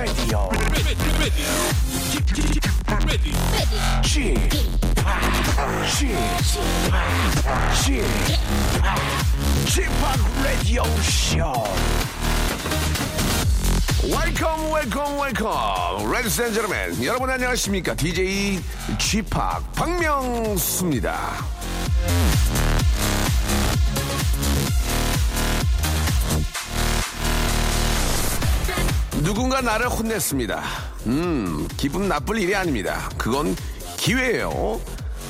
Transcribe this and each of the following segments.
Radio. g g o p Radio Show. Welcome, welcome, welcome. Ladies and gentlemen, 여러분 안녕하십니까? DJ g p 박명수입니다. 누군가 나를 혼냈습니다. 음, 기분 나쁠 일이 아닙니다. 그건 기회예요.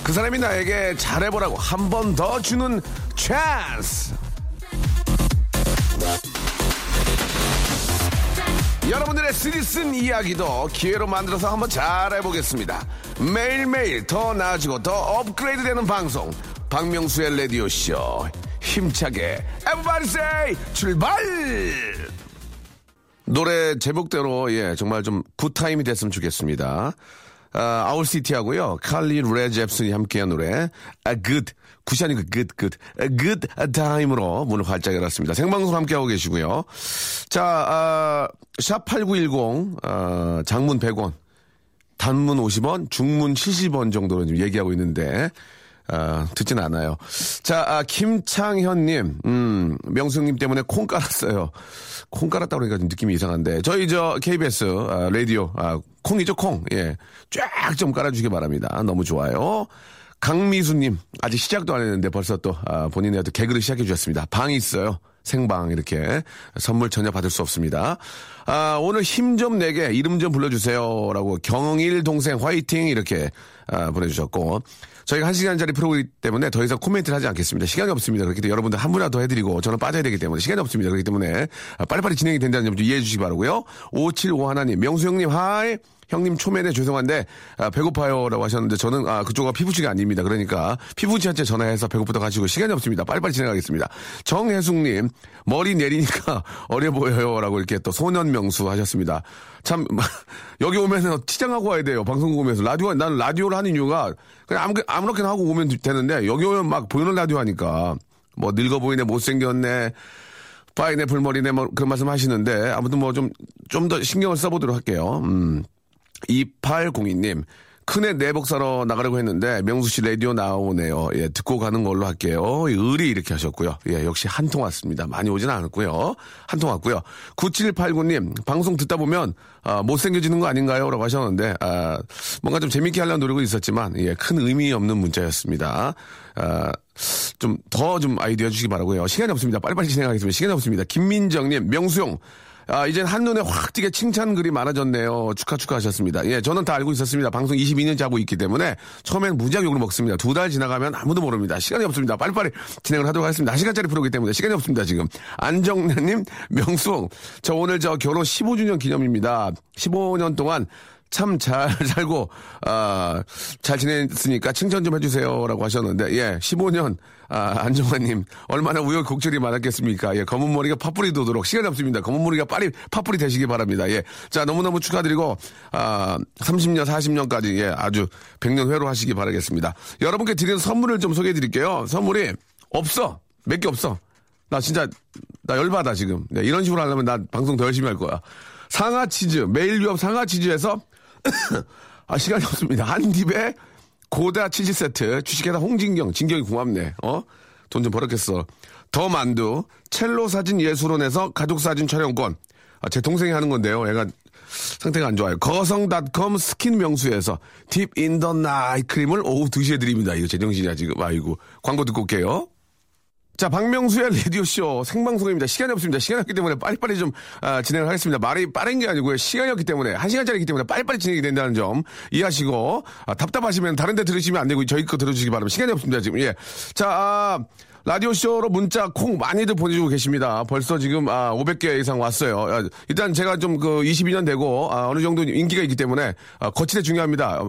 그 사람이 나에게 잘해보라고 한 번 더 주는 찬스. 여러분들의 쓰리쓴 이야기도 기회로 만들어서 한번 잘해보겠습니다. 매일매일 더 나아지고 더 업그레이드 되는 방송. 박명수의 라디오쇼. 힘차게, say, 출발! 노래 제목대로 예 정말 좀 굿타임이 됐으면 좋겠습니다. 아, 아울시티하고요 칼리 레 잽슨이 함께한 노래 아 good 굿이 아니고 good good 아, good time으로 문을 활짝 열었습니다. 생방송 함께하고 계시고요. 자, 아, 샵8910 아, 장문 100원 단문 50원, 중문 70원 정도로 지금 얘기하고 있는데, 아, 듣진 않아요. 자, 아, 김창현님, 음, 명수님 때문에 콩 깔았어요. 콩 깔았다 그러니까 좀 느낌이 이상한데. 저희 저 KBS, 아, 라디오, 아, 콩이죠, 콩. 예. 쫙 좀 깔아주시기 바랍니다. 너무 좋아요. 강미수님, 아직 시작도 안 했는데 벌써 또, 아, 본인의 또 개그를 시작해 주셨습니다. 방이 있어요. 생방 이렇게 선물 전혀 받을 수 없습니다. 아, 오늘 힘 좀 내게 이름 좀 불러주세요라고 경일 동생 화이팅 이렇게 아, 보내주셨고 저희가 한 시간짜리 프로그램이기 때문에 더 이상 코멘트를 하지 않겠습니다. 시간이 없습니다. 그렇기 때문에 여러분들 한 분이라 도 해드리고 저는 빠져야 되기 때문에 시간이 없습니다. 그렇기 때문에 아, 빨리빨리 진행이 된다는 점 좀 이해해 주시기 바라고요. 5751님 명수 형님 hi 형님 초면에 죄송한데 아, 배고파요라고 하셨는데 저는 아, 그쪽은 피붙이가 아닙니다. 그러니까 피붙이한테 전화해서 배고프다 가지고 시간이 없습니다. 빨리빨리 진행하겠습니다. 정혜숙님 머리 내리니까 어려 보여요라고 이렇게 또 소년 명수 하셨습니다. 참 여기 오면은 치장하고 와야 돼요. 방송국 오면서 라디오 난 라디오를 하는 이유가 그냥 아무 아무렇게나 하고 오면 되는데 여기 오면 막 보이는 라디오 하니까 뭐 늙어 보이네 못생겼네. 파이네 불머리네 뭐 그런 말씀 하시는데 아무튼 뭐 좀 좀 더 신경을 써보도록 할게요. 음. 2802님, 큰애 내복 사러 나가려고 했는데, 명수 씨 라디오 나오네요. 예, 듣고 가는 걸로 할게요. 의리 이렇게 하셨고요. 예, 역시 한 통 왔습니다. 많이 오진 않았고요. 한 통 왔고요. 9789님, 방송 듣다 보면, 아, 못생겨지는 거 아닌가요? 라고 하셨는데, 아, 뭔가 좀 재밌게 하려는 노력은 있었지만, 예, 큰 의미 없는 문자였습니다. 아, 좀더좀 아이디어 주시기 바라고요. 시간이 없습니다. 빨리빨리 진행하겠습니다. 시간이 없습니다. 김민정님, 명수용, 아, 이젠 한눈에 확 띄게 칭찬 글이 많아졌네요. 축하, 축하하셨습니다. 예, 저는 다 알고 있었습니다. 방송 22년째 하고 있기 때문에 처음엔 무지하게 욕을 먹습니다. 두 달 지나가면 아무도 모릅니다. 시간이 없습니다. 빨리빨리 진행을 하도록 하겠습니다. 1시간짜리 프로기 때문에 시간이 없습니다, 지금. 안정래님, 명수, 저 오늘 저 결혼 15주년 기념입니다. 15년 동안 참 잘 살고 아, 잘 지냈으니까 칭찬 좀 해주세요라고 하셨는데 예 15년 아, 안정환님 얼마나 우여곡절이 많았겠습니까? 예 검은 머리가 파뿌리 도도록 시간이 없습니다. 검은 머리가 빨리 파뿌리 되시기 바랍니다. 예자 너무너무 축하드리고 아 30년 40년까지 예 아주 100년 회로 하시기 바라겠습니다. 여러분께 드리는 선물을 좀 소개해드릴게요. 선물이 없어. 몇 개 없어. 나 진짜 나 열받아 지금. 네, 이런 식으로 하려면 나 방송 더 열심히 할 거야. 상하 치즈 매일 유업 상하 치즈에서 아, 시간이 없습니다. 한 입에 고다 치즈 세트, 주식회사 홍진경, 진경이 고맙네. 어? 돈 좀 벌었겠어. 더 만두, 첼로 사진 예술원에서 가족 사진 촬영권. 아, 제 동생이 하는 건데요. 얘가 상태가 안 좋아요. 거성닷컴 스킨 명수에서 deep in the night 크림을 오후 2시에 드립니다. 이거 제정신이야, 지금. 아이고. 광고 듣고 올게요. 자, 박명수의 라디오쇼 생방송입니다. 시간이 없습니다. 시간이 없기 때문에 빨리빨리 좀 아, 진행을 하겠습니다. 말이 빠른 게 아니고요. 시간이 없기 때문에, 한 시간짜리이기 때문에 빨리빨리 진행이 된다는 점 이해하시고, 아, 답답하시면 다른 데 들으시면 안 되고 저희 거 들어주시기 바랍니다. 시간이 없습니다. 지금, 예. 자, 아, 라디오쇼로 문자 콩 많이들 보내주고 계십니다. 벌써 지금 아, 500개 이상 왔어요. 아, 일단 제가 좀 그 22년 되고 아, 어느 정도 인기가 있기 때문에 아, 거치대 중요합니다.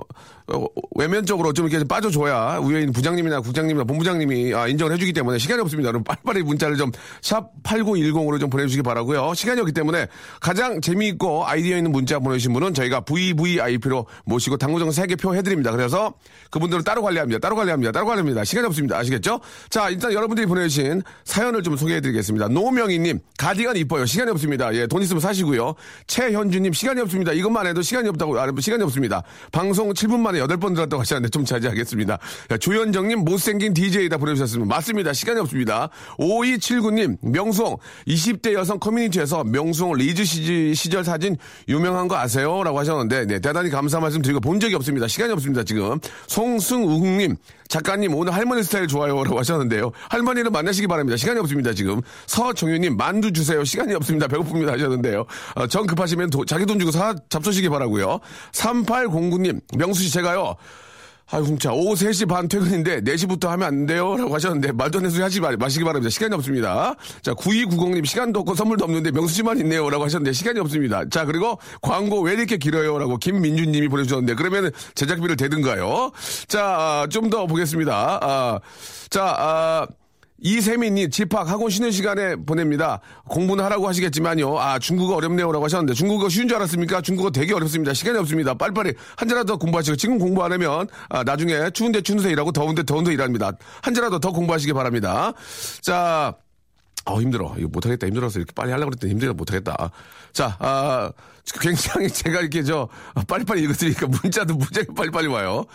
어, 외면적으로 좀 이렇게 빠져줘야 있는 부장님이나 국장님이나 본부장님이 아, 인정을 해주기 때문에 시간이 없습니다. 여러분 빨리빨리 문자를 좀 샵 8910으로 좀 보내주시기 바라고요. 시간이 없기 때문에 가장 재미있고 아이디어 있는 문자 보내주신 분은 저희가 VVIP로 모시고 당구정 3개 표 해드립니다. 그래서 그분들은 따로 관리합니다. 따로 관리합니다. 따로 관리합니다. 시간이 없습니다. 아시겠죠? 자 일단 여러분들이 보내주신 사연을 좀 소개해드리겠습니다. 노명희님, 가디건 이뻐요. 시간이 없습니다. 예, 돈 있으면 사시고요. 최현주님, 시간이 없습니다. 이것만 해도 시간이 없다고, 아, 시간이 없습니다. 방송 7분 만에 8번 들었다고 하셨는데 좀 자제하겠습니다. 자, 조현정님, 못생긴 DJ다 보내주셨습니다. 맞습니다. 시간이 없습니다. 5279님, 명수 형, 20대 여성 커뮤니티에서 명수 형 리즈 시절 사진 유명한 거 아세요? 라고 하셨는데, 네, 대단히 감사 말씀 드리고 본 적이 없습니다. 시간이 없습니다, 지금. 송승우님, 작가님, 오늘 할머니 스타일 좋아요. 라고 하셨는데요. 할머니를 만나시기 바랍니다. 시간이 없습니다, 지금. 서정윤님, 만두 주세요. 시간이 없습니다. 배고픕니다. 하셨는데요. 어, 정 급하시면 도- 자기 돈 주고 사, 잡수시기 바라고요 3809님, 명수 씨 제가요. 아유, 진짜, 오후 3시 반 퇴근인데, 4시부터 하면 안 돼요? 라고 하셨는데, 말도 안 되는 소리 하지 마, 마시기 바랍니다. 시간이 없습니다. 자, 9290님, 시간도 없고 선물도 없는데, 명수씨만 있네요. 라고 하셨는데, 시간이 없습니다. 자, 그리고 광고 왜 이렇게 길어요? 라고 김민주님이 보내주셨는데, 그러면 제작비를 대든가요? 자, 좀 더 보겠습니다. 아, 자, 아, 이세민이 집합 학원 쉬는 시간에 보냅니다. 공부는 하라고 하시겠지만요. 아 중국어 어렵네요라고 하셨는데 중국어 쉬운 줄 알았습니까? 중국어 되게 어렵습니다. 시간이 없습니다. 빨리빨리 한 자라도 더 공부하시고 지금 공부 안 하면 아, 나중에 추운데 추운데 일하고 더운데 더운데 일합니다. 한 자라도 더 공부하시기 바랍니다. 자. 어, 힘들어. 이거 못하겠다. 힘들어서 이렇게 빨리 하려고 그랬더니 힘들어 못하겠다. 자, 아, 굉장히 제가 이렇게 저, 빨리빨리 읽어드리니까 문자도 무지하게 빨리빨리 와요.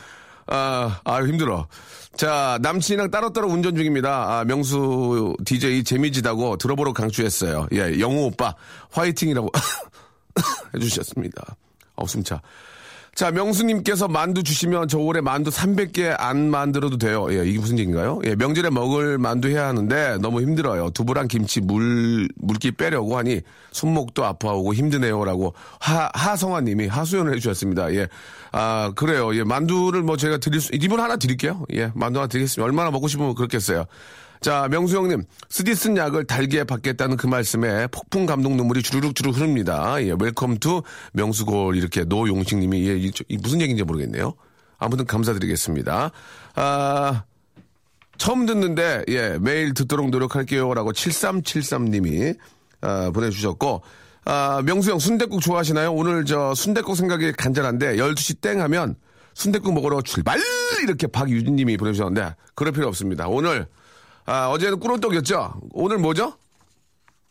아, 아유, 힘들어. 자, 남친이랑 따로따로 운전 중입니다. 아, 명수 DJ 재미지다고 들어보러 강추했어요. 예, 영우 오빠, 화이팅이라고 해주셨습니다. 어, 숨차. 자, 명수님께서 만두 주시면 저 올해 만두 300개 안 만들어도 돼요. 예, 이게 무슨 얘기인가요? 예, 명절에 먹을 만두 해야 하는데 너무 힘들어요. 두부랑 김치 물, 물기 빼려고 하니 손목도 아파오고 힘드네요 라고 하, 하성화님이 하수연을 해주셨습니다. 예. 아, 그래요. 예, 만두를 뭐 제가 드릴 수, 이분 하나 드릴게요. 예, 만두 하나 드리겠습니다. 얼마나 먹고 싶으면 그렇겠어요. 자, 명수 형님, 쓴 약을 달게 받겠다는 그 말씀에 폭풍 감동 눈물이 주르륵 주르 흐릅니다. 예, Welcome to 명수골 이렇게 노용식 님이 예, 이, 이 무슨 얘기인지 모르겠네요. 아무튼 감사드리겠습니다. 아, 처음 듣는데, 예, 매일 듣도록 노력할게요라고 7373 님이, 아, 보내 주셨고, 아, 명수 형, 순대국 좋아하시나요? 오늘 저 순대국 생각이 간절한데, 12시 땡 하면 순대국 먹으러 출발! 이렇게 박유진 님이 보내 주셨는데, 그럴 필요 없습니다. 오늘, 아, 어제는 꿀호떡이었죠? 오늘 뭐죠?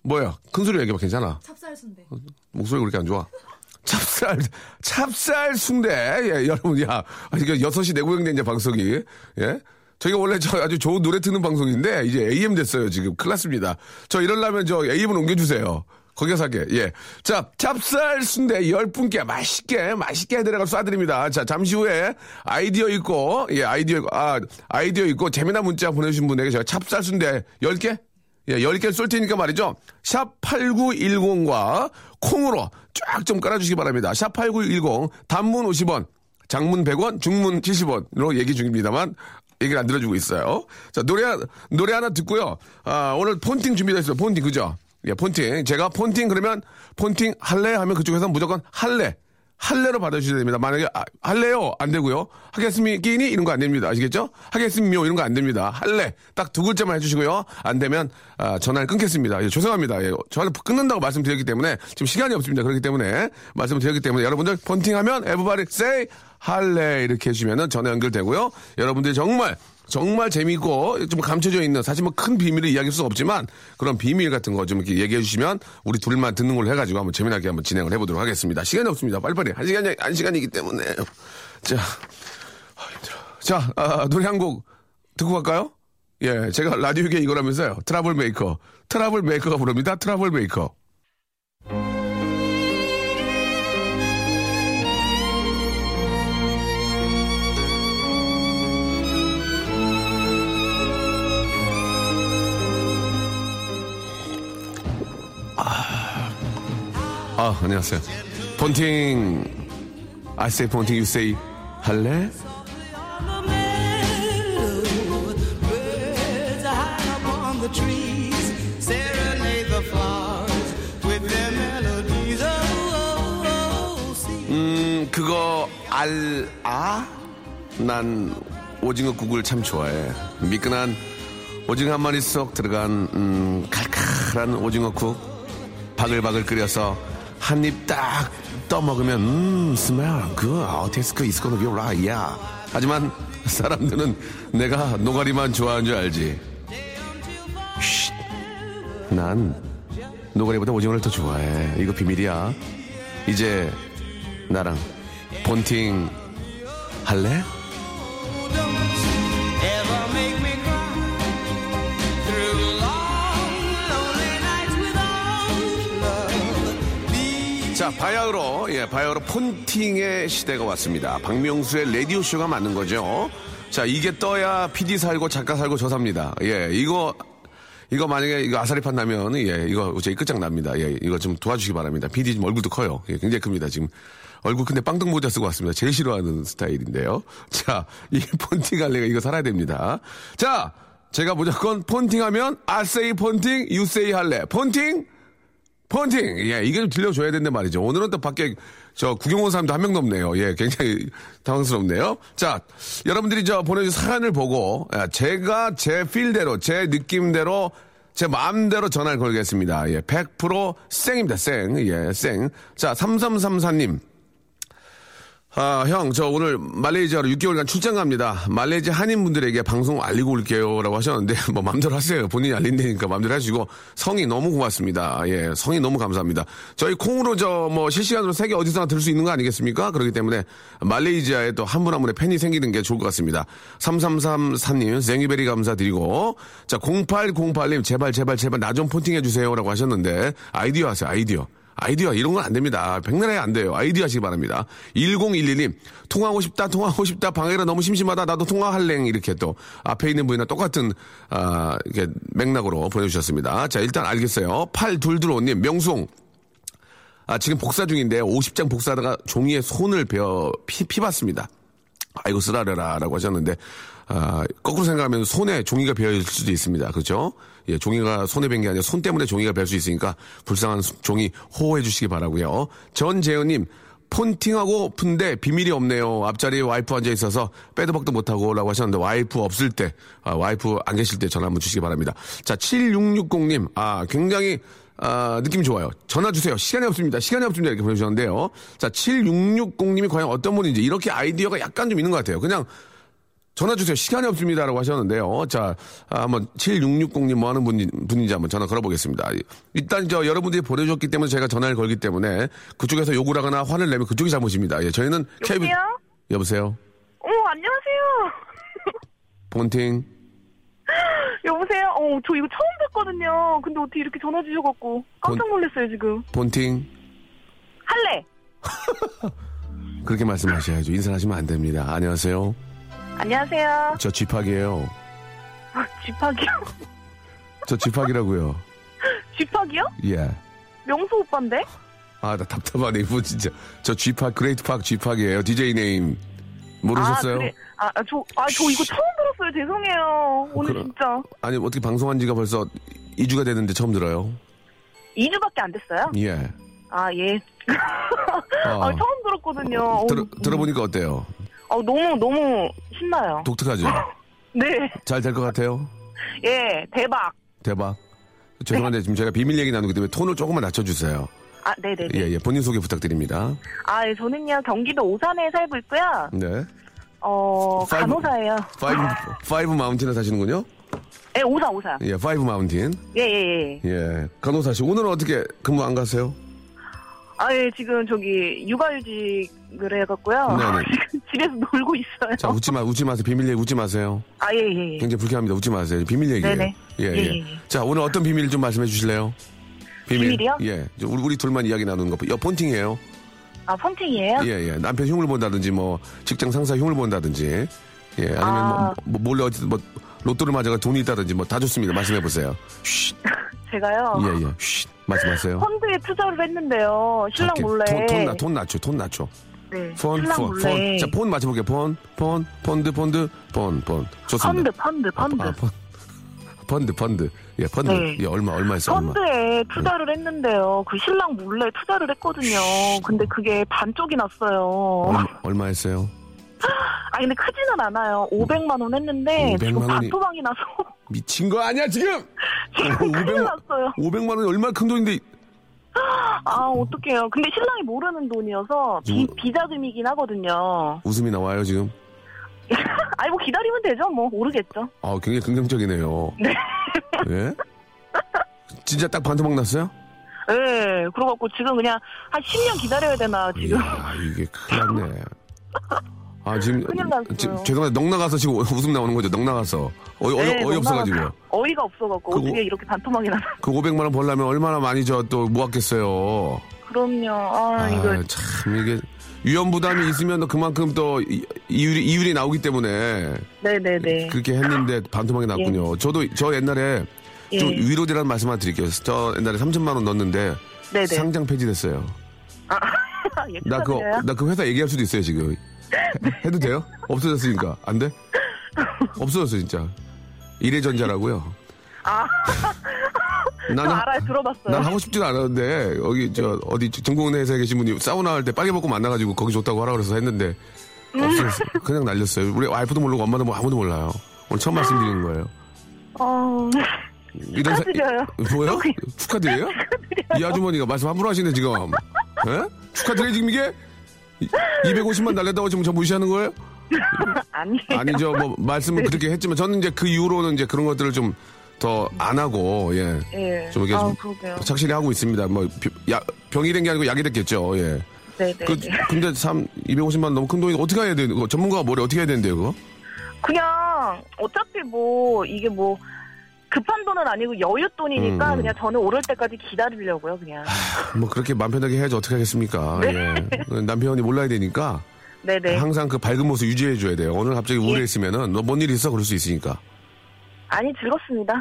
뭐야? 큰 소리 얘기해봐, 괜찮아. 찹쌀 순대. 목소리 그렇게 안 좋아. 찹쌀, 찹쌀 순대. 예, 여러분, 야, 이게 6시 내고형된 이제 방송이. 예. 저희가 원래 저 아주 좋은 노래 듣는 방송인데, 이제 AM 됐어요, 지금. 큰일 났습니다. 저 이러려면 저 AM을 옮겨주세요. 거기서 할게, 예. 자, 찹쌀 순대 10분께 맛있게, 맛있게 해드려가 쏴드립니다. 자, 잠시 후에 아이디어 있고, 예, 아이디어, 아, 아이디어 있고, 재미난 문자 보내주신 분에게 제가 찹쌀 순대 10개? 예, 10개 쏠 테니까 말이죠. 샵 8910과 콩으로 쫙 좀 깔아주시기 바랍니다. 샵 8910, 단문 50원, 장문 100원, 중문 70원으로 얘기 중입니다만, 얘기를 안 들어주고 있어요. 자, 노래, 노래 하나 듣고요. 아, 오늘 폰팅 준비되어 있어요. 폰팅, 그죠? 예, 폰팅. 제가 폰팅 그러면 폰팅 할래? 하면 그쪽에서 무조건 할래. 할래로 받아주셔야 됩니다. 만약에 아, 할래요 안 되고요. 하겠습니 끼니 이런 거 안 됩니다. 아시겠죠? 하겠습요 이런 거 안 됩니다. 할래 딱 두 글자만 해주시고요. 안 되면 아, 전화를 끊겠습니다. 예, 죄송합니다. 예, 전화를 끊는다고 말씀드렸기 때문에 지금 시간이 없습니다. 그렇기 때문에 말씀드렸기 때문에 여러분들 폰팅하면 everybody say 할래 이렇게 해주시면은 전화 연결되고요. 여러분들이 정말 정말 재미있고 좀 감춰져 있는 사실 뭐 큰 비밀을 이야기할 수 없지만 그런 비밀 같은 거 좀 이렇게 얘기해 주시면 우리 둘만 듣는 걸로 해가지고 한번 재미나게 한번 진행을 해보도록 하겠습니다. 시간이 없습니다. 빨리빨리 한 시간이 한 시간이기 때문에 자 아, 힘들어. 자 아, 노래 한 곡 듣고 갈까요? 예, 제가 라디오계 이거라면서요. 트러블 메이커, 트러블 메이커가 부릅니다. 트러블 메이커. 아, 안녕하세요. 폰팅, I say 폰팅, you say 할래? Oh, oh, oh. 음, 그거 알 아? 난 오징어 국을 참 좋아해. 미끈한 오징어 한 마리 쏙 들어간 음, 칼칼한 오징어 국 바글바글 끓여서 한 입 딱 떠먹으면 음, smell good. Oh, tastes. 하지만 사람들은 내가 노가리만 좋아하는 줄 알지. 난 노가리보다 오징어를 더 좋아해. 이거 비밀이야. 이제 나랑 본팅 할래? 자, 바야흐로, 예, 바야흐로 폰팅의 시대가 왔습니다. 박명수의 라디오쇼가 맞는 거죠. 자, 이게 떠야 PD 살고 작가 살고 저 삽니다. 예, 이거, 이거 만약에 이거 아사리판 나면, 예, 이거 저희 끝장 납니다. 예, 이거 좀 도와주시기 바랍니다. PD 지금 얼굴도 커요. 예, 굉장히 큽니다. 지금. 얼굴 근데 빵등 모자 쓰고 왔습니다. 제일 싫어하는 스타일인데요. 자, 이 폰팅 할래가 이거 살아야 됩니다. 자, 제가 무조건 폰팅 하면, I say 폰팅, say 할래. 폰팅? 폰팅! 예, 이게 좀 들려줘야 된단 말이죠. 오늘은 또 밖에 저 구경 온 사람도 한 명도 없네요. 예, 굉장히 당황스럽네요. 자, 여러분들이 저 보내주신 사연을 보고, 예, 제가 제 필대로, 제 느낌대로, 제 마음대로 전화를 걸겠습니다. 예, 100% 쌩입니다, 쌩. 예, 쌩. 자, 3334님. 아, 형, 저 오늘 말레이시아로 6개월간 출장 갑니다. 말레이시아 한인분들에게 방송 알리고 올게요. 라고 하셨는데, 뭐, 맘대로 하세요. 본인이 알린다니까 맘대로 하시고, 성이 너무 고맙습니다. 예, 성이 너무 감사합니다. 저희 콩으로 저, 뭐, 실시간으로 세계 어디서나 들 수 있는 거 아니겠습니까? 그렇기 때문에, 말레이시아에 또 한 분 한 분의 팬이 생기는 게 좋을 것 같습니다. 3334님, 생이베리 감사드리고, 자, 0808님, 제발, 제발, 제발, 나 좀 폰팅해주세요. 라고 하셨는데, 아이디어 하세요, 아이디어. 아이디어 이런 건 안 됩니다. 백날에 안 돼요. 아이디어 하시기 바랍니다. 1011님 통화하고 싶다 통화하고 싶다 방해라 너무 심심하다 나도 통화할랭 이렇게 또 앞에 있는 분이나 똑같은 아 이렇게 맥락으로 보내주셨습니다. 자 일단 알겠어요. 8225님 명송 아 지금 복사 중인데 50장 복사하다가 종이에 손을 베어 피, 피 봤습니다. 아이고 쓰라려라라고 하셨는데 아, 거꾸로 생각하면 손에 종이가 베어 있을 수도 있습니다. 그렇죠? 예, 종이가 손에 벤게 아니라 손 때문에 종이가 벨수 있으니까 불쌍한 수- 종이 호호해 주시기 바라고요. 전재현님 폰팅하고 푼데 비밀이 없네요. 앞자리에 와이프 앉아 있어서 빼도 박도 못하고라고 하셨는데 와이프 없을 때 아, 와이프 안 계실 때 전화 한번 주시기 바랍니다. 자 7660님 아 굉장히 아, 느낌 좋아요. 전화 주세요. 시간이 없습니다. 시간이 없습니다. 이렇게 보내주셨는데요. 자, 7660님이 과연 어떤 분인지 이렇게 아이디어가 약간 좀 있는 것 같아요. 그냥 전화 주세요. 시간이 없습니다라고 하셨는데요. 자, 아, 한번 7660님 뭐 하는 분이, 분인지 한번 전화 걸어보겠습니다. 일단 저 여러분들이 보내줬기 때문에 제가 전화를 걸기 때문에 그쪽에서 욕을 하거나 화를 내면 그쪽이 잘못입니다. 예, 저희는 여보세요? 여보세요? 어, 안녕하세요. 본팅. 여보세요? 어, 저 이거 처음 뵀거든요. 근데 어떻게 이렇게 전화 주셔갖고 깜짝 놀랐어요, 지금. 본팅. 할래! 그렇게 말씀하셔야죠. 인사하시면 안 됩니다. 안녕하세요. 안녕하세요. 저 쥐팍이에요. 아, 쥐팍이요? 저 쥐팍이라고요. 쥐팍이요? 예. 명수 오빠인데? 아, 나 답답하네, 이분 진짜. 저 쥐팍, Great 팍 쥐팍이에요. DJ name. 모르셨어요? 아, 그래. 아, 아, 저, 아, 저 이거 처음 들었어요. 죄송해요. 오늘 그럼- 진짜. 아니, 어떻게 방송한 지가 벌써 2주가 됐는데 처음 들어요? 2주밖에 안 됐어요? 예. 아, 예. 아. 아, 처음 들었거든요. 어, 들어, 들어보니까 어때요? 어, 너무, 너무 신나요. 독특하죠? 네. 잘 될 것 같아요? 예, 대박. 대박. 죄송한데 지금 제가 비밀 얘기 나누기 때문에 톤을 조금만 낮춰주세요. 아, 네네네. 예, 예. 본인 소개 부탁드립니다. 아, 예, 저는요, 경기도 오산에 살고 있고요. 네. 어, five- 간호사예요. five, five mountain에 사시는군요? 예, 오산, 오산. 예, five mountain. 예, 예, 예. 예. 간호사 씨, 오늘은 어떻게 근무 안 가세요? 아, 예, 지금 저기, 육아휴직을 해갖고요. 네네. 지금 집에서 놀고 있어요. 자, 웃지 마, 웃지 마세요. 비밀 얘기 웃지 마세요. 아, 예, 예, 예. 굉장히 불쾌합니다. 웃지 마세요. 비밀 얘기예요. 네네. 예, 예. 예, 예, 예. 자, 오늘 어떤 비밀 좀 말씀해 주실래요? 비밀. 비밀이요? 예. 저 우리, 우리 둘만 이야기 나누는 거. 여, 폰팅이에요. 아, 폰팅이에요? 예, 예. 남편 흉을 본다든지, 뭐, 직장 상사 흉을 본다든지, 예. 아니면 아. 뭐, 뭐, 몰래 어디, 뭐, 로또를 맞아가 돈이 있다든지, 뭐, 다 좋습니다. 말씀해 보세요. 쉿. 제가요. 예, 예. 쉿. 말씀하세요. 펀드에 투자를 했는데요. 신랑 작게. 몰래. 돈, 돈, 나, 돈 낮춰, 톤 낮춰. 네. 폰, 신랑 폰. 폰. 자, 톤 맞춰볼게요. 폰, 폰, 폰드, 폰드, 폰, 폰. 좋습니다. 펀드, 펀드, 펀드. 아, 펀, 펀드, 펀드. 예, 펀드. 네. 예, 얼마, 얼마 했어, 얼마. 펀드에 투자를 했는데요. 그 신랑 몰래 투자를 했거든요. 근데 그게 반쪽이 났어요. 얼마, 얼마 했어요? 아 근데 크지는 않아요. 500만 원 했는데 500만 지금 원이- 반토막이 나서 미친 거 아니야, 지금! 지금 큰일 500만, 났어요. 500만 원이 얼마나 큰 돈인데, 아 어떡해요. 근데 신랑이 모르는 돈이어서 비, 비자금이긴 하거든요. 웃음이 나와요, 지금? 아이 뭐 기다리면 되죠. 뭐 모르겠죠. 아, 굉장히 긍정적이네요. 네. 예? 진짜 딱 반토막 났어요? 예, 그래갖고 지금 그냥 한 10년 기다려야 되나, 지금. 이야, 이게 큰일 났네. 아, 지금, 큰일 났어요. 지금 죄송한데, 넉 나가서 지금 웃음 나오는 거죠? 넉 나가서. 어이, 어이, 네, 어이 없어가지고. 어이가 없어갖고, 그거- 어떻게 이렇게 반토막이 나나. 그 500만 원 벌려면 얼마나 많이 저 또 모았겠어요. 그럼요. 아, 아, 이거. 참, 이게. 위험 부담이 있으면 또 그만큼 또 이- 이율이, 이율이 나오기 때문에 네네네. 그렇게 했는데 반토막이 났군요. 저도 저 옛날에 예. 좀 위로드라는 말씀 하나 드릴게요. 저 옛날에 3천만 원 넣었는데 네네. 상장 폐지됐어요. 예, 나 그, 축하드려요. 나그 회사 얘기할 수도 있어요, 지금. 해- 해도 돼요? 없어졌으니까. 안 돼? 없어졌어, 진짜. 이래전자라고요. 아, 저 나는, 알아요. 들어봤어요. 난 하고 싶지도 않았는데, 여기, 저, 어디, 정공원 회사에 계신 분이 사우나 할 때 빨개 벗고 만나가지고 거기 좋다고 하라 그래서 했는데, 없어졌어. 그냥 날렸어요. 우리 와이프도 모르고 엄마도 뭐 아무도 몰라요. 오늘 처음 말씀드리는 거예요. 어, 이런 사- 축하드려요. 뭐요? 축하드려요? 이 아주머니가 말씀 함부로 하시네, 지금. 예? 축하드려요, 지금 이게? 250만 날렸다고 지금 저 무시하는 거예요? 아니. 아니죠. 뭐 말씀은 그렇게 했지만 저는 이제 그 이후로는 이제 그런 것들을 좀 더 안 하고 예. 예. 좀 이렇게 아, 좀 그러게요. 착실히 하고 있습니다. 뭐 야, 병이 된 게 아니고 약이 됐겠죠. 예. 네네. 그, 근데 참 250만 원 너무 큰 돈이 어떻게 해야 되는 거? 전문가가 뭐래 어떻게 해야 되는데요, 그거? 그냥, 어차피 뭐, 이게 뭐, 급한 돈은 아니고 여윳돈이니까 음, 음. 그냥 저는 오를 때까지 기다리려고요, 그냥. 뭐 그렇게 마음 편하게 해야지 어떻게 하겠습니까? 예. 남편이 몰라야 되니까 네네. 항상 그 밝은 모습 유지해 줘야 돼요. 오늘 갑자기 우울했으면은 너 뭔 일 있어 그럴 수 있으니까. 아니, 즐겁습니다.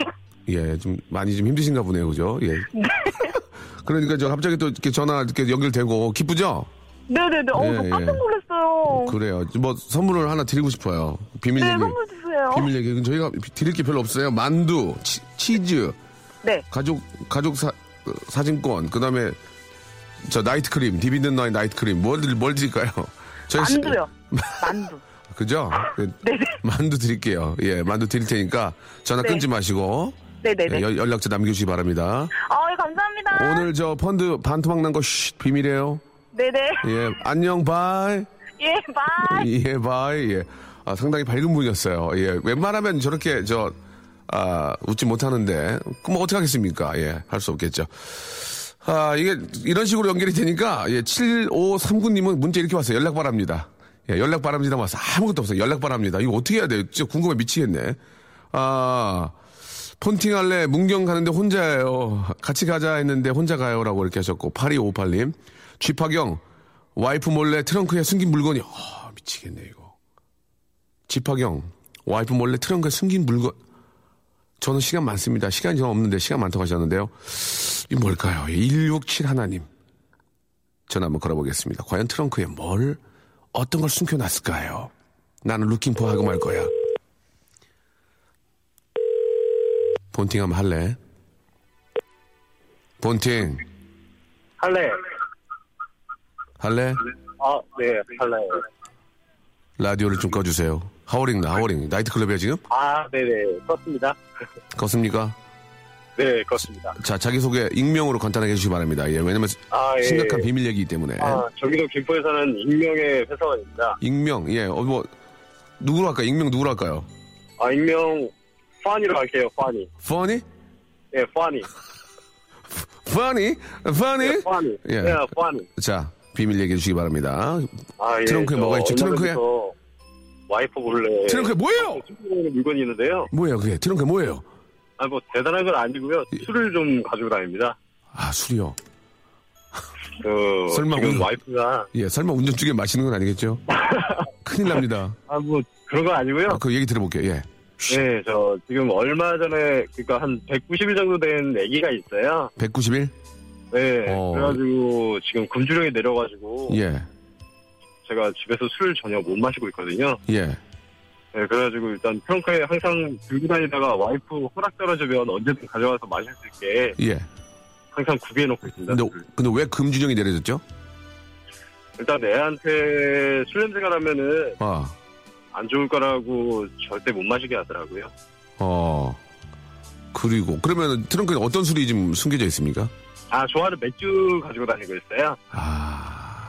예, 좀 많이 좀 힘드신가 보네요, 그죠? 예. 그러니까 저 갑자기 또 이렇게 전화 이렇게 연결되고 기쁘죠? 네네네. 어, 예, 저 예. 깜짝 놀랐어요. 그래요. 뭐 선물을 하나 드리고 싶어요. 비밀 네, 얘기. 선물 주세요. 비밀 얘기. 저희가 드릴 게 별로 없어요. 만두, 치, 즈 네. 가족 가족 사, 어, 사진권, 그다음에 저 나이트 크림, 디비드 나이 나이트 크림. 뭘, 드- 뭘 드릴까요? 저희 시- 만두요. 만두. 그죠? 그, 네네. 만두 드릴게요. 예, 만두 드릴 테니까 전화 네. 끊지 마시고 네네네. 예, 연- 연락처 남겨주시기 바랍니다. 아, 예, 감사합니다. 오늘 저 펀드 반토막 난 거 비밀이에요. 네네. 예, 안녕, bye. 예, bye. 예, bye. 예. 아, 상당히 밝은 분이었어요. 예, 웬만하면 저렇게 저, 아, 웃지 못하는데, 그럼 어떻게 하겠습니까? 예, 할 수 없겠죠. 아, 이게 이런 식으로 연결이 되니까, 예, 7539님은 문자 이렇게 왔어요. 연락 바랍니다. 예, 연락 바랍니다. 와서 아무것도 없어요. 연락 바랍니다. 이거 어떻게 해야 돼요? 진짜 궁금해 미치겠네. 아, 폰팅 할래 문경 가는데 혼자예요. 같이 가자 했는데 혼자 가요라고 이렇게 하셨고 8258님 쥐파경 와이프 몰래 트렁크에 숨긴 물건이 아 미치겠네 이거. 쥐파경 와이프 몰래 트렁크에 숨긴 물건 저는 시간 많습니다. 시간이 좀 없는데 시간 많다고 하셨는데요. 이 뭘까요? 167 하나님 전화 한번 걸어보겠습니다. 과연 트렁크에 뭘 어떤 걸 숨겨놨을까요? 나는 루킹포 하고 말 거야. 본팅 한번 할래? 본팅 할래. 할래? 아, 네, 할래요. 라디오를 좀 꺼주세요. 하워링 나 하워링 나이트클럽이야 지금? 아, 네네. 껐습니다. 껐습니까? 네, 껐습니다. 자 자기소개 익명으로 간단하게 해주시기 바랍니다. 예, 왜냐면 아, 예. 심각한 비밀 얘기이기 때문에 아, 저기도 김포에 사는 익명의 회사원입니다. 익명 예, 어, 뭐 누구로 할까요? 익명 누구로 할까요? 아, 익명, 파니로 할게요, 파니. Funny? 예, 파니. Funny? Funny? 예, 파니. 예. 예, 파니. 자 비밀 얘기해 주시기 바랍니다. 아, 예. 트렁크에 저 뭐가 있죠? 트렁크에? 와이프 몰래. 트렁크에 뭐예요? 숨기는 물건이 있는데요. 뭐예요 그게? 트렁크에 뭐예요? 아, 뭐, 대단한 건 아니고요. 술을 좀 가지고 다닙니다. 아 술이요. 그, 설마 지금 오늘- 와이프가, 예, 설마 운전 중에 마시는 건 아니겠죠? 큰일 납니다. 아, 뭐, 그런 건 아니고요. 아, 그 얘기 들어볼게요. 예. 네, 저, 지금 얼마 전에, 그니까 한 190일 정도 된 아기가 있어요. 191? 네, 어. 그래가지고 지금 금주령이 내려가지고 예, 제가 집에서 술을 전혀 못 마시고 있거든요. 예. 네, 그래가지고 일단 트렁크에 항상 들고 다니다가 와이프 허락 떨어지면 언제든 가져와서 마실 수 있게 예. 항상 구비해놓고 있습니다. 근데, 술을. 근데 왜 금주령이 내려졌죠? 일단 애한테 술 냄새가 나면은 아, 안 좋을 거라고 절대 못 마시게 하더라고요. 어. 그리고, 그러면 트렁크에 어떤 술이 지금 숨겨져 있습니까? 아, 좋아하는 맥주 가지고 다니고 있어요. 아.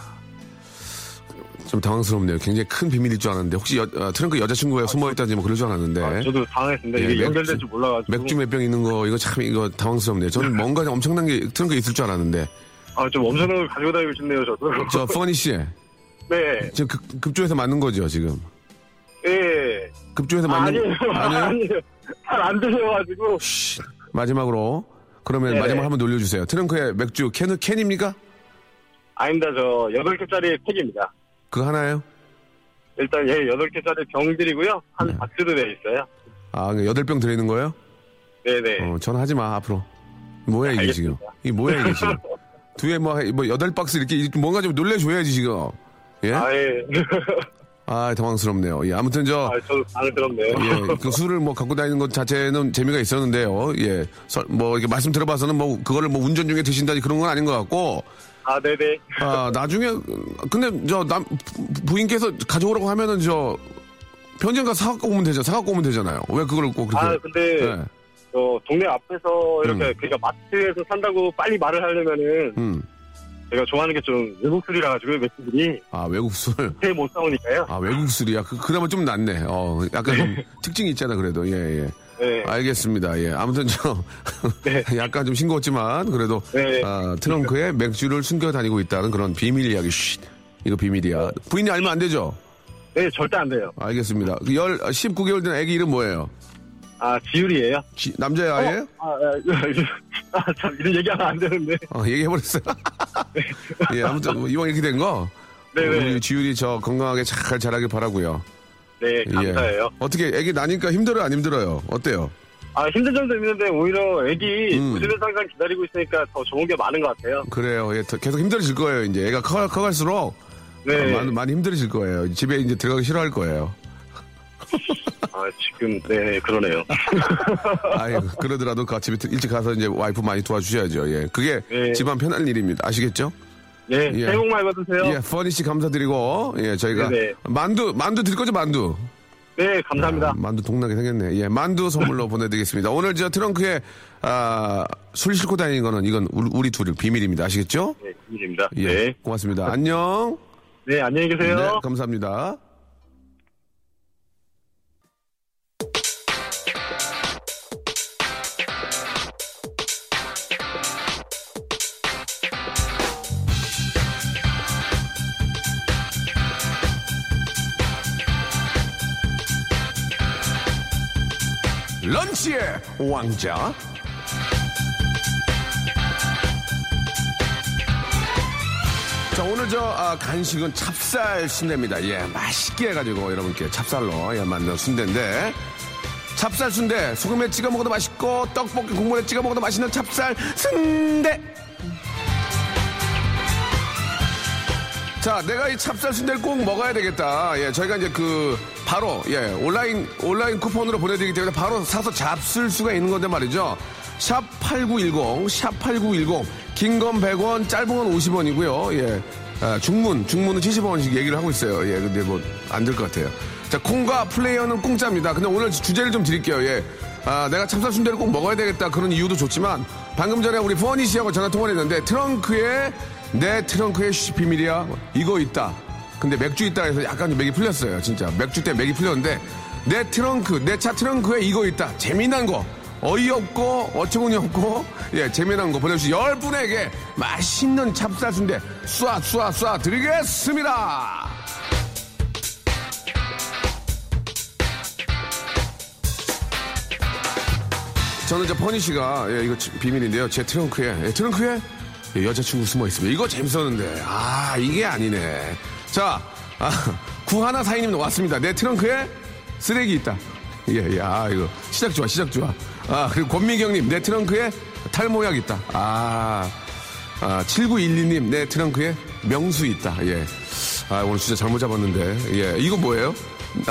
좀 당황스럽네요. 굉장히 큰 비밀일 줄 알았는데 혹시 여, 어, 트렁크 여자친구가 숨어있다든지 뭐 그럴 줄 알았는데 아, 저도 당황했습니다. 예, 이게 연결될 줄 몰라가지고. 맥주 몇 병 있는 거 이거 참 이거 당황스럽네요. 저는 뭔가 엄청난 게 트렁크에 있을 줄 알았는데 아, 좀 엄청난 걸 가지고 다니고 싶네요, 저도. 저 퍼니 씨 네. 지금 급, 급조해서 맞는 거죠 지금 예. 급조해서 아, 맞는 아니에요. 아니에요? 아니에요. 잘 안 들려가지고. 쉿. 마지막으로 그러면 네네. 마지막 한번 놀려주세요. 트렁크에 맥주 캔 캔입니까? 아닙니다. 저 8개짜리 팩입니다. 그거 하나예요? 일단 예, 8개짜리 병들이고요. 한 네. 박스로 되어 있어요. 아 여덟 병 들어있는 거예요? 네네. 어, 전화하지 마 앞으로. 뭐야 이게 지금? 알겠습니다. 이게 뭐야 이게 지금? 뒤에 뭐, 뭐 여덟 박스 이렇게 이렇게 뭔가 좀 놀래줘야지 지금. 예? 아, 예. 아 당황스럽네요. 예, 아무튼 저 아, 저도 당황스럽네요. 예, 그 술을 뭐 갖고 다니는 것 자체는 재미가 있었는데요. 예, 서- 뭐 이렇게 말씀 들어봐서는 뭐 그거를 뭐 운전 중에 드신다지 그런 건 아닌 것 같고. 아, 네네. 아 나중에 근데 저 남 부인께서 가져오라고 하면은 저 편의점 가서 사갖고 오면 되죠. 사갖고 오면 되잖아요. 왜 그걸 꼭 그렇게? 아, 근데 예, 저 동네 앞에서 이렇게 그러니까 마트에서 산다고 빨리 말을 하려면은 음, 제가 좋아하는 게 좀 외국 술이라 가지고 맥주들이 아 외국 술. 제못 싸우니까요. 아 외국 술이야. 그 그나마 좀 낫네. 어, 약간 좀 특징이 있잖아 그래도. 예, 예. 네. 알겠습니다. 예. 아무튼 저 네. 약간 좀 싱거웠지만 그래도 네. 아, 트렁크에 맥주를 숨겨 다니고 있다는 그런 비밀 이야기. 쉿. 이거 비밀이야. 부인이 알면 안 되죠? 네, 절대 안 돼요. 알겠습니다. 그열 19개월 된 아기 이름 뭐예요? 아, 지율이에요. 지- 남자야 아예? 아, 아, 아, 참, 이런 얘기하면 안 되는데. 어, 얘기해버렸어요. 예, 아무튼 뭐 이왕 이렇게 된 거. 네네. 우리 지율이 저 건강하게 잘 자라길 바라고요. 네, 감사해요. 예. 어떻게 애기 나니까 힘들어요, 안 힘들어요? 어때요? 아, 힘든 점도 있는데, 오히려 애기 음. 웃으면서 항상 기다리고 있으니까 더 좋은 게 많은 것 같아요. 그래요. 예, 더- 계속 힘들어질 거예요. 이제 애가 커, 커갈수록 네. 어, 많이, 많이 힘들어질 거예요. 집에 이제 들어가기 싫어할 거예요. 아, 지금, 네, 그러네요. 아유, 그러더라도 그 집에 일찍 가서 이제 와이프 많이 도와주셔야죠. 예. 그게 네. 집안 편할 일입니다. 아시겠죠? 네, 예. 새해 복 많이 받으세요. 예, 퍼니 씨 감사드리고, 예, 저희가 네네. 만두, 만두 드릴 거죠, 만두? 네, 감사합니다. 아, 만두 동나게 생겼네. 예, 만두 선물로 보내드리겠습니다. 오늘 저 트렁크에, 아, 술 싣고 다니는 거는 이건 우리, 우리 둘이 비밀입니다. 아시겠죠? 네, 비밀입니다. 예. 네. 고맙습니다. 안녕. 네, 안녕히 계세요. 네, 감사합니다. 런치의 왕자. 자, 오늘 저 아, 간식은 찹쌀 순대입니다. 예, 맛있게 해가지고 여러분께 찹쌀로 예, 만든 순대인데 찹쌀 순대 소금에 찍어 먹어도 맛있고 떡볶이 국물에 찍어 먹어도 맛있는 찹쌀 순대. 자, 내가 이 찹쌀 순대를 꼭 먹어야 되겠다. 예, 저희가 이제 그 바로 예 온라인 온라인 쿠폰으로 보내드리기 때문에 바로 사서 잡쓸 수가 있는 건데 말이죠. 샵 8910, 샵 8910, 긴 건 100원, 짧은 건 50원이고요. 예, 아, 중문, 중문은 70원씩 얘기를 하고 있어요. 예, 근데 뭐 안 될 것 같아요. 자, 콩과 플레이어는 공짜입니다. 근데 오늘 주제를 좀 드릴게요. 예. 아, 내가 찹쌀 순대를 꼭 먹어야 되겠다. 그런 이유도 좋지만, 방금 전에 우리 포니 씨하고 전화 통화를 했는데, 트렁크에, 내 트렁크에 쉬 비밀이야. 이거 있다. 근데 맥주 있다 해서 약간 좀 맥이 풀렸어요. 진짜. 맥주 때 맥이 풀렸는데, 내 트렁크, 내 차 트렁크에 이거 있다. 재미난 거. 어이없고, 어처구니 없고, 예, 재미난 거 보내주시 열 분에게 맛있는 찹쌀 순대 쏴, 쏴, 쏴 드리겠습니다. 저는 저 퍼니 씨가 예, 이거 지- 비밀인데요. 제 트렁크에 예, 트렁크에 예, 여자친구 숨어 있습니다. 이거 재밌었는데 아 이게 아니네. 자 아, 구하나 사인님 왔습니다. 내 트렁크에 쓰레기 있다. 예, 예, 아 이거 시작 좋아, 시작 좋아. 아 그리고 권미경님 내 트렁크에 탈모약 있다. 아, 아 7912님 내 트렁크에 명수 있다. 예. 아 오늘 진짜 잘못 잡았는데 예 이거 뭐예요?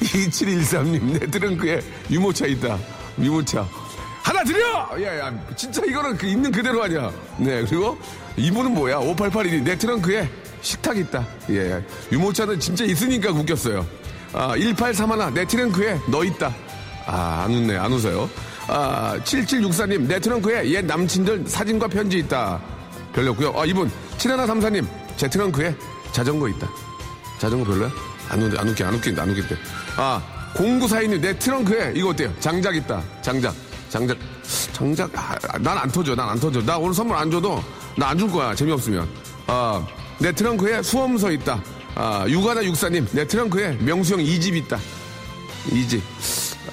2713님, 내 트렁크에 유모차 있다. 유모차. 하나 드려! 야, 야, 진짜 이거는 그 있는 그대로 하냐. 네, 그리고 이분은 뭐야? 5882님, 내 트렁크에 식탁 있다. 예, 유모차는 진짜 있으니까 웃겼어요. 아, 1831, 내 트렁크에 너 있다. 아, 안 웃네, 안 웃어요. 아, 7764님, 내 트렁크에 옛 남친들 사진과 편지 있다. 별로였고요. 아, 이분, 7134님, 제 트렁크에 자전거 있다. 자전거 별로야? 안 웃게, 안 웃게, 안 웃긴다, 안 웃긴다. 아, 공구사인님, 내 트렁크에 이거 어때요? 장작 있다. 장작. 장작. 장작, 아, 난안 터져, 난 안 터져. 나 오늘 선물 안 줘도 나 안 줄 거야. 재미없으면. 아, 내 트렁크에 수험서 있다. 아, 육아나 육사님, 내 트렁크에 명수형 이집 있다. 이 집.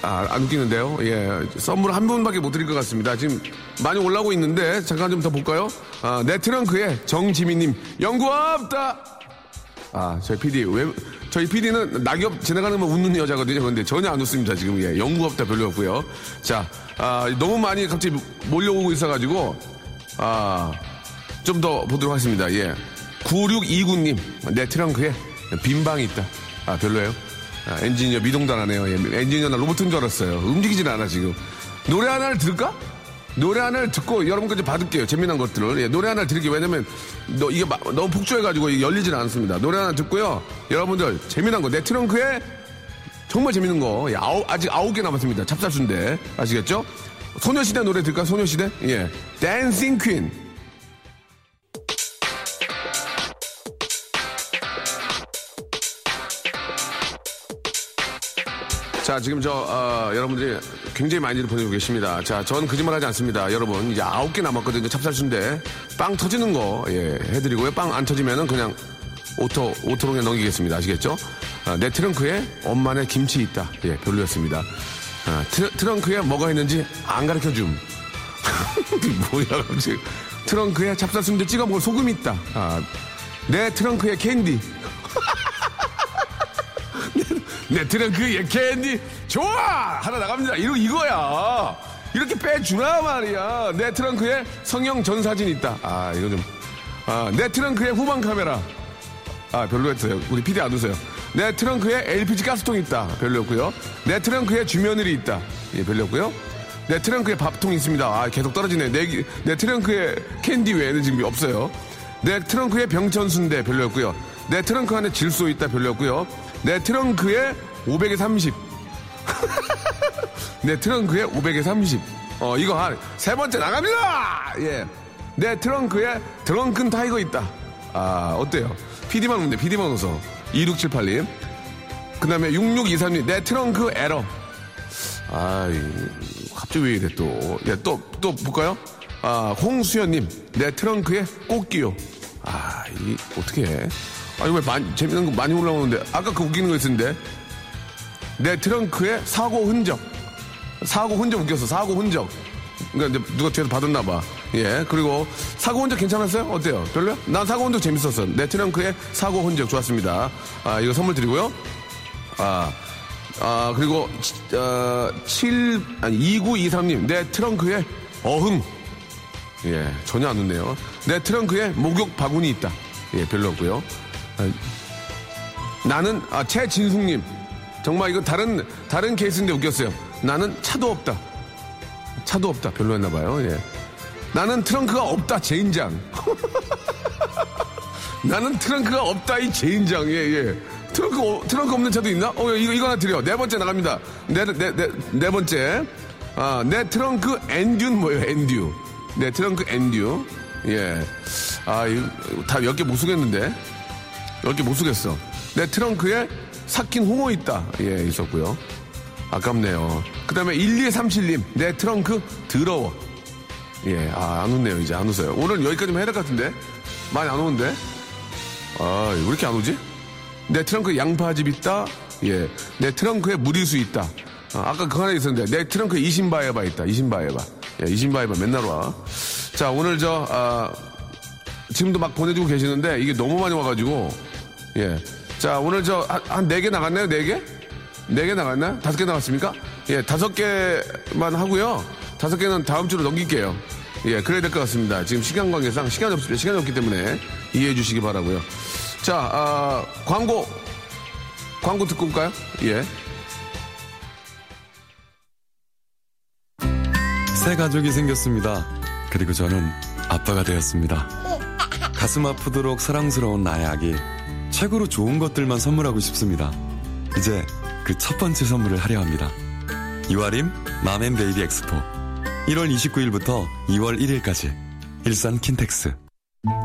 아, 안 웃기는데요. 예. 선물 한 분밖에 못 드릴 것 같습니다. 지금 많이 올라오고 있는데, 잠깐 좀 더 볼까요? 아, 내 트렁크에 정지민님, 연구 없다! 아, 저희 PD, 왜, 저희 PD는 낙엽 지나가는 거 웃는 여자거든요. 그런데 전혀 안 웃습니다. 지금, 예. 연구 없다 별로 없고요. 자, 아, 너무 많이 갑자기 몰려오고 있어가지고, 아, 좀 더 보도록 하겠습니다. 예. 9629님, 내 트렁크에 빈방이 있다. 아, 별로예요? 아, 엔지니어 미동단하네요. 예, 엔지니어 나 로봇인 줄 알았어요. 움직이진 않아, 지금. 노래 하나를 들을까? 노래 하나를 듣고 여러분까지 받을게요. 재미난 것들을. 예, 노래 하나를 드릴게요. 왜냐면, 너, 이게 마- 너무 폭주해가지고 열리질 않습니다. 노래 하나 듣고요. 여러분들, 재미난 거. 내 트렁크에 정말 재밌는 거. 예, 아홉, 아직 아홉 개 남았습니다. 찹쌀순대. 아시겠죠? 소녀시대 노래 들까? 소녀시대? 예. 댄싱 퀸. 자, 지금 저, 어, 여러분들이 굉장히 많이들 보내고 계십니다. 자, 전 거짓말 하지 않습니다. 여러분, 이제 아홉 개 남았거든요. 찹쌀순대. 빵 터지는 거, 예, 해드리고요. 빵 안 터지면은 그냥 auto, auto로 그냥 넘기겠습니다. 아시겠죠? 아, 내 트렁크에 엄마네 김치 있다. 예, 별로였습니다. 아, 트, 트렁크에 뭐가 있는지 안 가르쳐 줌. 뭐야, 갑자기. 트렁크에 찹쌀순대 찍어 먹을 소금 있다. 아, 내 트렁크에 캔디. 내 트렁크에 캔디 좋아! 하나 나갑니다. 이거 이거야. 이렇게 빼주나 말이야. 내 트렁크에 성형 전 사진 있다. 아 이거 좀 아, 내 트렁크에 후방 카메라. 아 별로였어요. 우리 PD 안 웃어요. 내 트렁크에 LPG 가스통 있다. 별로였고요. 내 트렁크에 쥐며느리 있다. 예 별로였고요. 내 트렁크에 밥통 있습니다. 아 계속 떨어지네. 내 트렁크에 캔디 외에는 지금 없어요. 내 트렁크에 병천순대 별로였고요. 내 트렁크 안에 질소 있다. 별로였고요. 내 트렁크에 500에 30. 내 트렁크에 500에 30. 어, 이거 한 세 번째 나갑니다! 예. 내 트렁크에 드렁큰 타이거 있다. 아, 어때요? PD만 웃네, PD만 웃어. 2678님. 그 다음에 6623님, 내 트렁크 에러. 아, 이, 갑자기 왜 이래 또. 예, 또, 또 볼까요? 아, 홍수연님, 내 트렁크에 꽃기요. 아, 이, 어떻게 해? 아, 이거 왜 많이, 재밌는 거 많이 올라오는데. 아까 그 웃기는 거 있었는데. 내 트렁크에 사고 흔적. 사고 흔적 웃겼어, 사고 흔적. 그러니까 이제 누가 뒤에서 받았나 봐. 예. 그리고 사고 흔적 괜찮았어요? 어때요? 별로야? 난 사고 흔적 재밌었어. 내 트렁크에 사고 흔적 좋았습니다. 아, 이거 선물 드리고요. 아, 아, 그리고, 어, 7, 아니, 2923님, 내 트렁크에 어흥. 예, 전혀 안 웃네요. 내 트렁크에 목욕 바구니 있다. 예, 별로 없고요. 아, 나는, 아, 최진숙님. 정말 이거 다른, 다른 케이스인데 웃겼어요. 나는 차도 없다. 차도 없다. 별로였나 봐요. 예. 나는 트렁크가 없다. 제인장. 나는 트렁크가 없다. 이 제인장. 예, 예. 트렁크, 어- 트렁크 없는 차도 있나? 어, 이거, 이거 하나 드려. 네 번째 나갑니다. 네, 네, 네, 네 번째. 아, 내 트렁크 and you는 뭐예요? and you. 내 트렁크 and you. 예. 아, 다 몇 개 못 쓰겠는데? 몇개못 쓰겠어. 내 트렁크에 삭힌 홍어 있다. 예, 있었고요. 아깝네요. 그 다음에 1237님, 내 트렁크 더러워. 예, 아, 안 웃네요, 이제 안 웃어요. 오늘 여기까지만 해야 될 것 같은데? 많이 안 오는데? 아, 왜 이렇게 안 오지? 내 트렁크에 양파즙 있다? 예. 내 트렁크에 무리수 있다. 아, 까 그거 하나 있었는데, 내 트렁크에 이신바에바 있다. 이신바에바. 예, 이신바에바 맨날 와. 자, 오늘 저, 아, 지금도 막 보내주고 계시는데, 이게 너무 많이 와가지고, 예. 자, 오늘 저, 한, 한 4개 나갔나요? 4개? 4개 나갔나요? 5개 나갔습니까? 예, 5개만 하고요. 5개는 다음 주로 넘길게요. 예, 그래야 될 것 같습니다. 지금 시간 관계상 시간이 없습니다. 시간이 없기 때문에 이해해 주시기 바라고요. 자, 아, 광고, 광고 듣고 올까요? 예. 새 가족이 생겼습니다. 그리고 저는 아빠가 되었습니다. 가슴 아프도록 사랑스러운 나의 아기. 최고로 좋은 것들만 선물하고 싶습니다. 이제 그 첫 번째 선물을 하려 합니다. 이화림 맘앤베이비 엑스포. 1월 29일부터 2월 1일까지. 일산 킨텍스.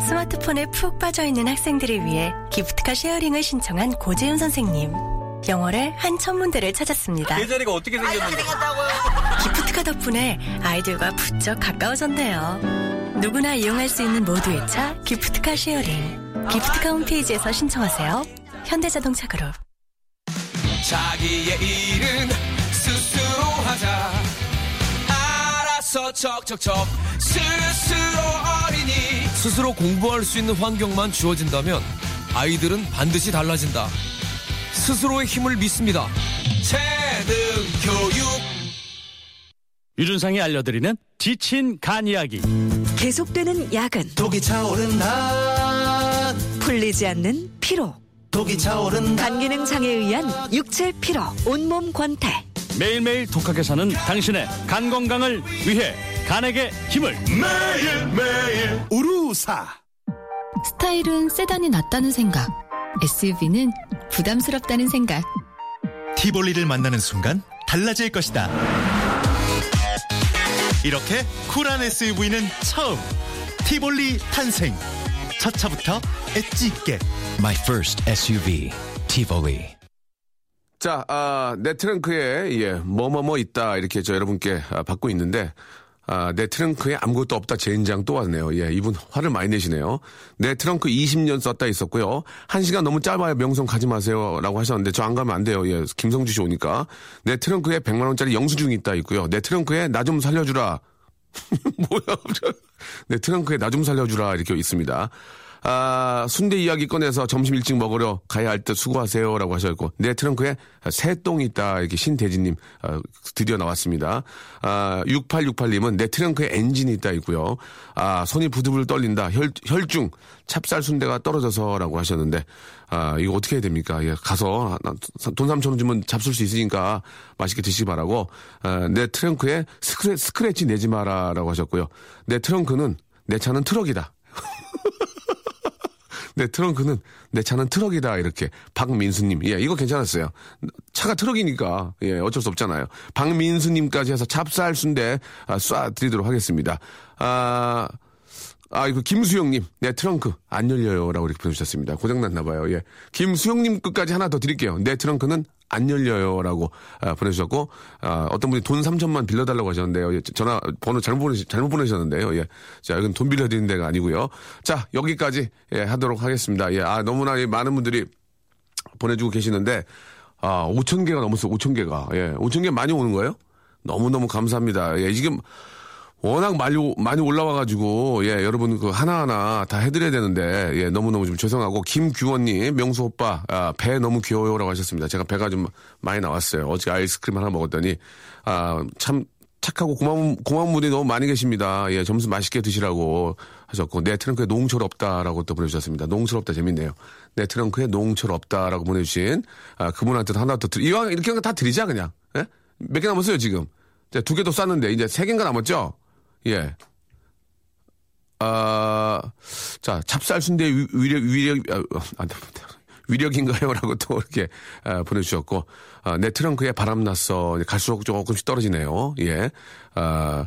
스마트폰에 푹 빠져있는 학생들을 위해 기프트카 쉐어링을 신청한 고재윤 선생님. 영월에 한 천문대를 찾았습니다. 자리가 어떻게 생겼는데? 기프트카 덕분에 아이들과 부쩍 가까워졌네요. 누구나 이용할 수 있는 모두의 차 기프트카 쉐어링. 기프트카 홈페이지에서 신청하세요. 현대자동차 그룹. 자기의 일은 스스로 하자. 알아서 척척척 스스로 어린이. 스스로 공부할 수 있는 환경만 주어진다면 아이들은 반드시 달라진다. 스스로의 힘을 믿습니다. 재능 교육. 유준상이 알려드리는 지친 간 이야기. 계속되는 야근, 독이 차오른다 풀리지 않는 피로, 독이 차오른다 간 기능 장애에 의한 육체 피로, 온몸 권태. 매일매일 독하게 사는 당신의 간 건강을 위해 간에게 힘을. 매일매일 우루사 스타일은 세단이 낫다는 생각. SUV는 부담스럽다는 생각. 티볼리를 만나는 순간 달라질 것이다. 이렇게 쿨한 SUV는 처음. 티볼리 탄생. 첫 차부터 엣지 있게. My first SUV, Tivoli. 자, 아, 내 트렁크에, 예, 뭐뭐뭐 있다. 이렇게 저 여러분께 아, 받고 있는데, 아, 내 트렁크에 아무것도 없다. 젠장 또 왔네요. 예, 이분 화를 많이 내시네요. 내 트렁크 20년 썼다 있었고요. 한 시간 너무 짧아요. 명성 가지 마세요. 라고 하셨는데, 저 안 가면 안 돼요. 예, 김성주 씨 오니까. 내 트렁크에 100만 원짜리 영수증이 있다 있고요. 내 트렁크에 나 좀 살려주라. 뭐야, 내 트렁크에 나 좀 살려주라. 이렇게 있습니다. 아, 순대 이야기 꺼내서 점심 일찍 먹으러 가야 할 때 수고하세요 라고 하셨고 내 트렁크에 새 똥이 있다 이렇게 신대진님 아, 드디어 나왔습니다. 아, 6868님은 내 트렁크에 엔진이 있다 있고요. 아, 손이 부들부들 떨린다 혈, 혈중 찹쌀 순대가 떨어져서 라고 하셨는데 아, 이거 어떻게 해야 됩니까? 예, 가서 돈 3천 원 주면 잡술 수 있으니까 맛있게 드시기 바라고 아, 내 트렁크에 스크래, 스크래치 내지 마라 라고 하셨고요. 내 트렁크는 내 차는 트럭이다. 내 트렁크는 내 차는 트럭이다 이렇게. 박민수님. 예 이거 괜찮았어요. 차가 트럭이니까. 예 어쩔 수 없잖아요. 박민수님까지 해서 찹쌀 순대 아, 쏴 드리도록 하겠습니다. 아 아, 이거 김수영님, 내 트렁크 안 열려요. 라고 이렇게 보내주셨습니다. 고장났나봐요. 예. 김수영님 끝까지 하나 더 드릴게요. 내 트렁크는 안 열려요. 라고 아, 보내주셨고, 아, 어떤 분이 돈 3천만 빌려달라고 하셨는데요. 예, 전화 번호 잘못, 보내, 잘못 보내셨는데요. 예. 자, 이건 돈 빌려드리는 데가 아니고요. 자, 여기까지 예, 하도록 하겠습니다. 예. 아, 너무나 예, 많은 분들이 보내주고 계시는데, 아, 5천 개가 넘었어요. 5천 개가. 예. 5천 개 많이 오는 거예요? 너무너무 감사합니다. 예. 지금, 워낙 많이, 오- 많이 올라와가지고, 예, 여러분 그 하나하나 다 해드려야 되는데, 예, 너무너무 좀 죄송하고, 김규원님, 명수 오빠, 아, 배 너무 귀여워요라고 하셨습니다. 제가 배가 좀 많이 나왔어요. 어제 아이스크림 하나 먹었더니, 아, 참 착하고 고마운, 고마운 분이 너무 많이 계십니다. 예, 점수 맛있게 드시라고 하셨고, 내 트렁크에 농철 없다라고 또 보내주셨습니다. 농철 없다 재밌네요. 내 트렁크에 농철 없다라고 보내주신, 아, 그분한테도 하나 더 드리, 이왕 이렇게 다 드리자, 그냥. 예? 몇 개 남았어요, 지금? 두 개 더 쌌는데, 이제 세 개인가 남았죠? 예. 아, 자, 찹쌀 순대 위- 위력, 위력, 아, 아, 위력인가요? 라고 또 이렇게 아, 보내주셨고, 아, 내 트렁크에 바람 났어. 갈수록 조금씩 떨어지네요. 예. 아,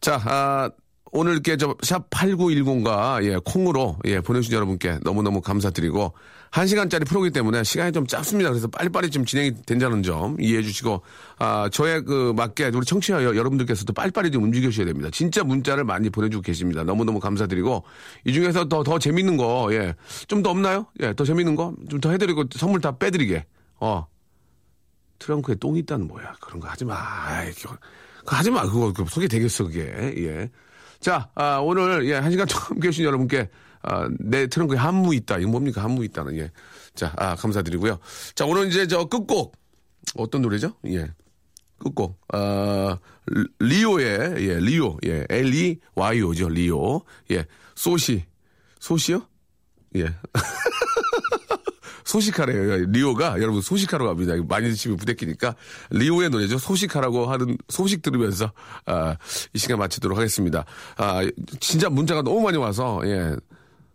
자, 아, 오늘 이렇게 저샵 8910과 예, 콩으로 예, 보내주신 여러분께 너무너무 감사드리고 한 시간짜리 프로기 때문에 시간이 좀 짧습니다. 그래서 빨리빨리 좀 진행이 된다는 점 이해해 주시고 아, 저의 그 맞게 우리 청취자 여- 여러분들께서도 빨리빨리 좀 움직여 주셔야 됩니다. 진짜 문자를 많이 보내주고 계십니다. 너무너무 감사드리고 이 중에서 더, 더 재밌는 거 예, 좀 더 없나요? 예, 더 재밌는 거 좀 더 해드리고 선물 다 빼드리게. 어. 트렁크에 똥이 있다는 뭐야. 그런 거 하지 마. 아이, 그거 하지 마. 그거, 그거 소개 되겠어, 그게. 예. 자, 아, 오늘, 예, 한 시간 동안 함께 해주신 여러분께, 아, 내 트렁크에 한무 있다. 이거 뭡니까? 한무 있다는, 예. 자, 아, 감사드리고요. 자, 오늘 이제 저 끝곡. 어떤 노래죠? 예. 끝곡. 아, 리오의, 예, 리오. 예, L-E-Y-O죠, 리오. 예. 소시. 소시요? 예. 소식하래요. 리오가 여러분 소식하러 갑니다. 많이 드시면 부대끼니까 리오의 노래죠. 소식하라고 하는 소식 들으면서 아, 이 시간 마치도록 하겠습니다. 아, 진짜 문자가 너무 많이 와서 예.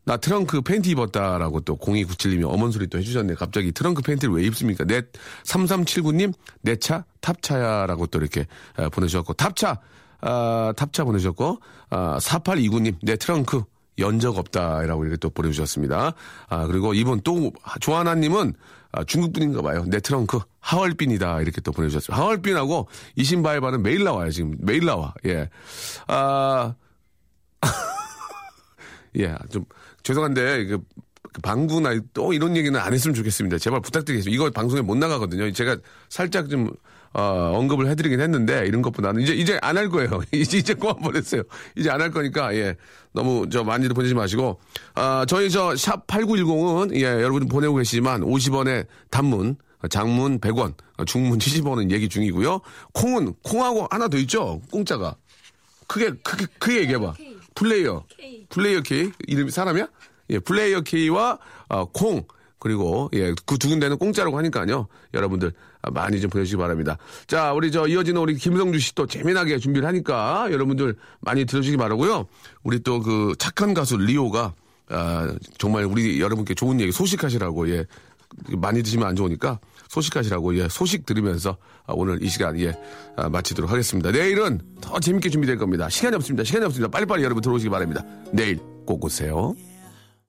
나 트렁크 팬티 입었다라고 또 0297님이 어머니 소리 또 해주셨네. 갑자기 트렁크 팬티를 왜 입습니까? 내 3379님 내 차 탑차야라고 또 이렇게 아, 보내주셨고 탑차 아, 탑차 보내주셨고 아, 4829님 내 트렁크 연적 없다라고 이렇게 또 보내주셨습니다. 아, 그리고 이분 또, 조하나님은 아, 중국 분인가 봐요. 내 트렁크 하얼빈이다. 이렇게 또 보내주셨어요. 하얼빈하고 이신바이바는 매일 나와요. 지금 매일 나와. 예. 아, 예, 좀, 죄송한데, 그, 그 방구나 또 이런 얘기는 안 했으면 좋겠습니다. 제발 부탁드리겠습니다. 이거 방송에 못 나가거든요. 제가 살짝 좀, 어, 언급을 해드리긴 했는데, 이런 것보다는 이제, 이제 안 할 거예요. 이제, 이제 보냈어요. 이제 안 할 거니까, 예. 너무, 저, 많이들 보내지 마시고, 아, 저희 저, 샵 8910은, 예, 여러분 보내고 계시지만, 50원의 단문, 장문 100원, 중문 70원은 얘기 중이고요. 콩은, 콩하고 하나 더 있죠? 공짜가. 크게, 크게, 크게 얘기해봐. 플레이어. 플레이어 K. 이름이 사람이야? 예, 플레이어 K와 어, 콩. 그리고 예, 그 두 군데는 공짜라고 하니까요. 여러분들 아, 많이 좀 보내주시기 바랍니다. 자, 우리 저 이어지는 우리 김성주 씨 또 재미나게 준비를 하니까 여러분들 많이 들어주시기 바라고요. 우리 또 그 착한 가수 리오가 아, 정말 우리 여러분께 좋은 얘기 소식하시라고 예. 많이 드시면 안 좋으니까 소식하시라고 예 소식 들으면서 아, 오늘 이 시간 예 아, 마치도록 하겠습니다. 내일은 더 재밌게 준비될 겁니다. 시간이 없습니다. 시간이 없습니다. 빨리빨리 여러분 들어오시기 바랍니다. 내일 꼭 오세요.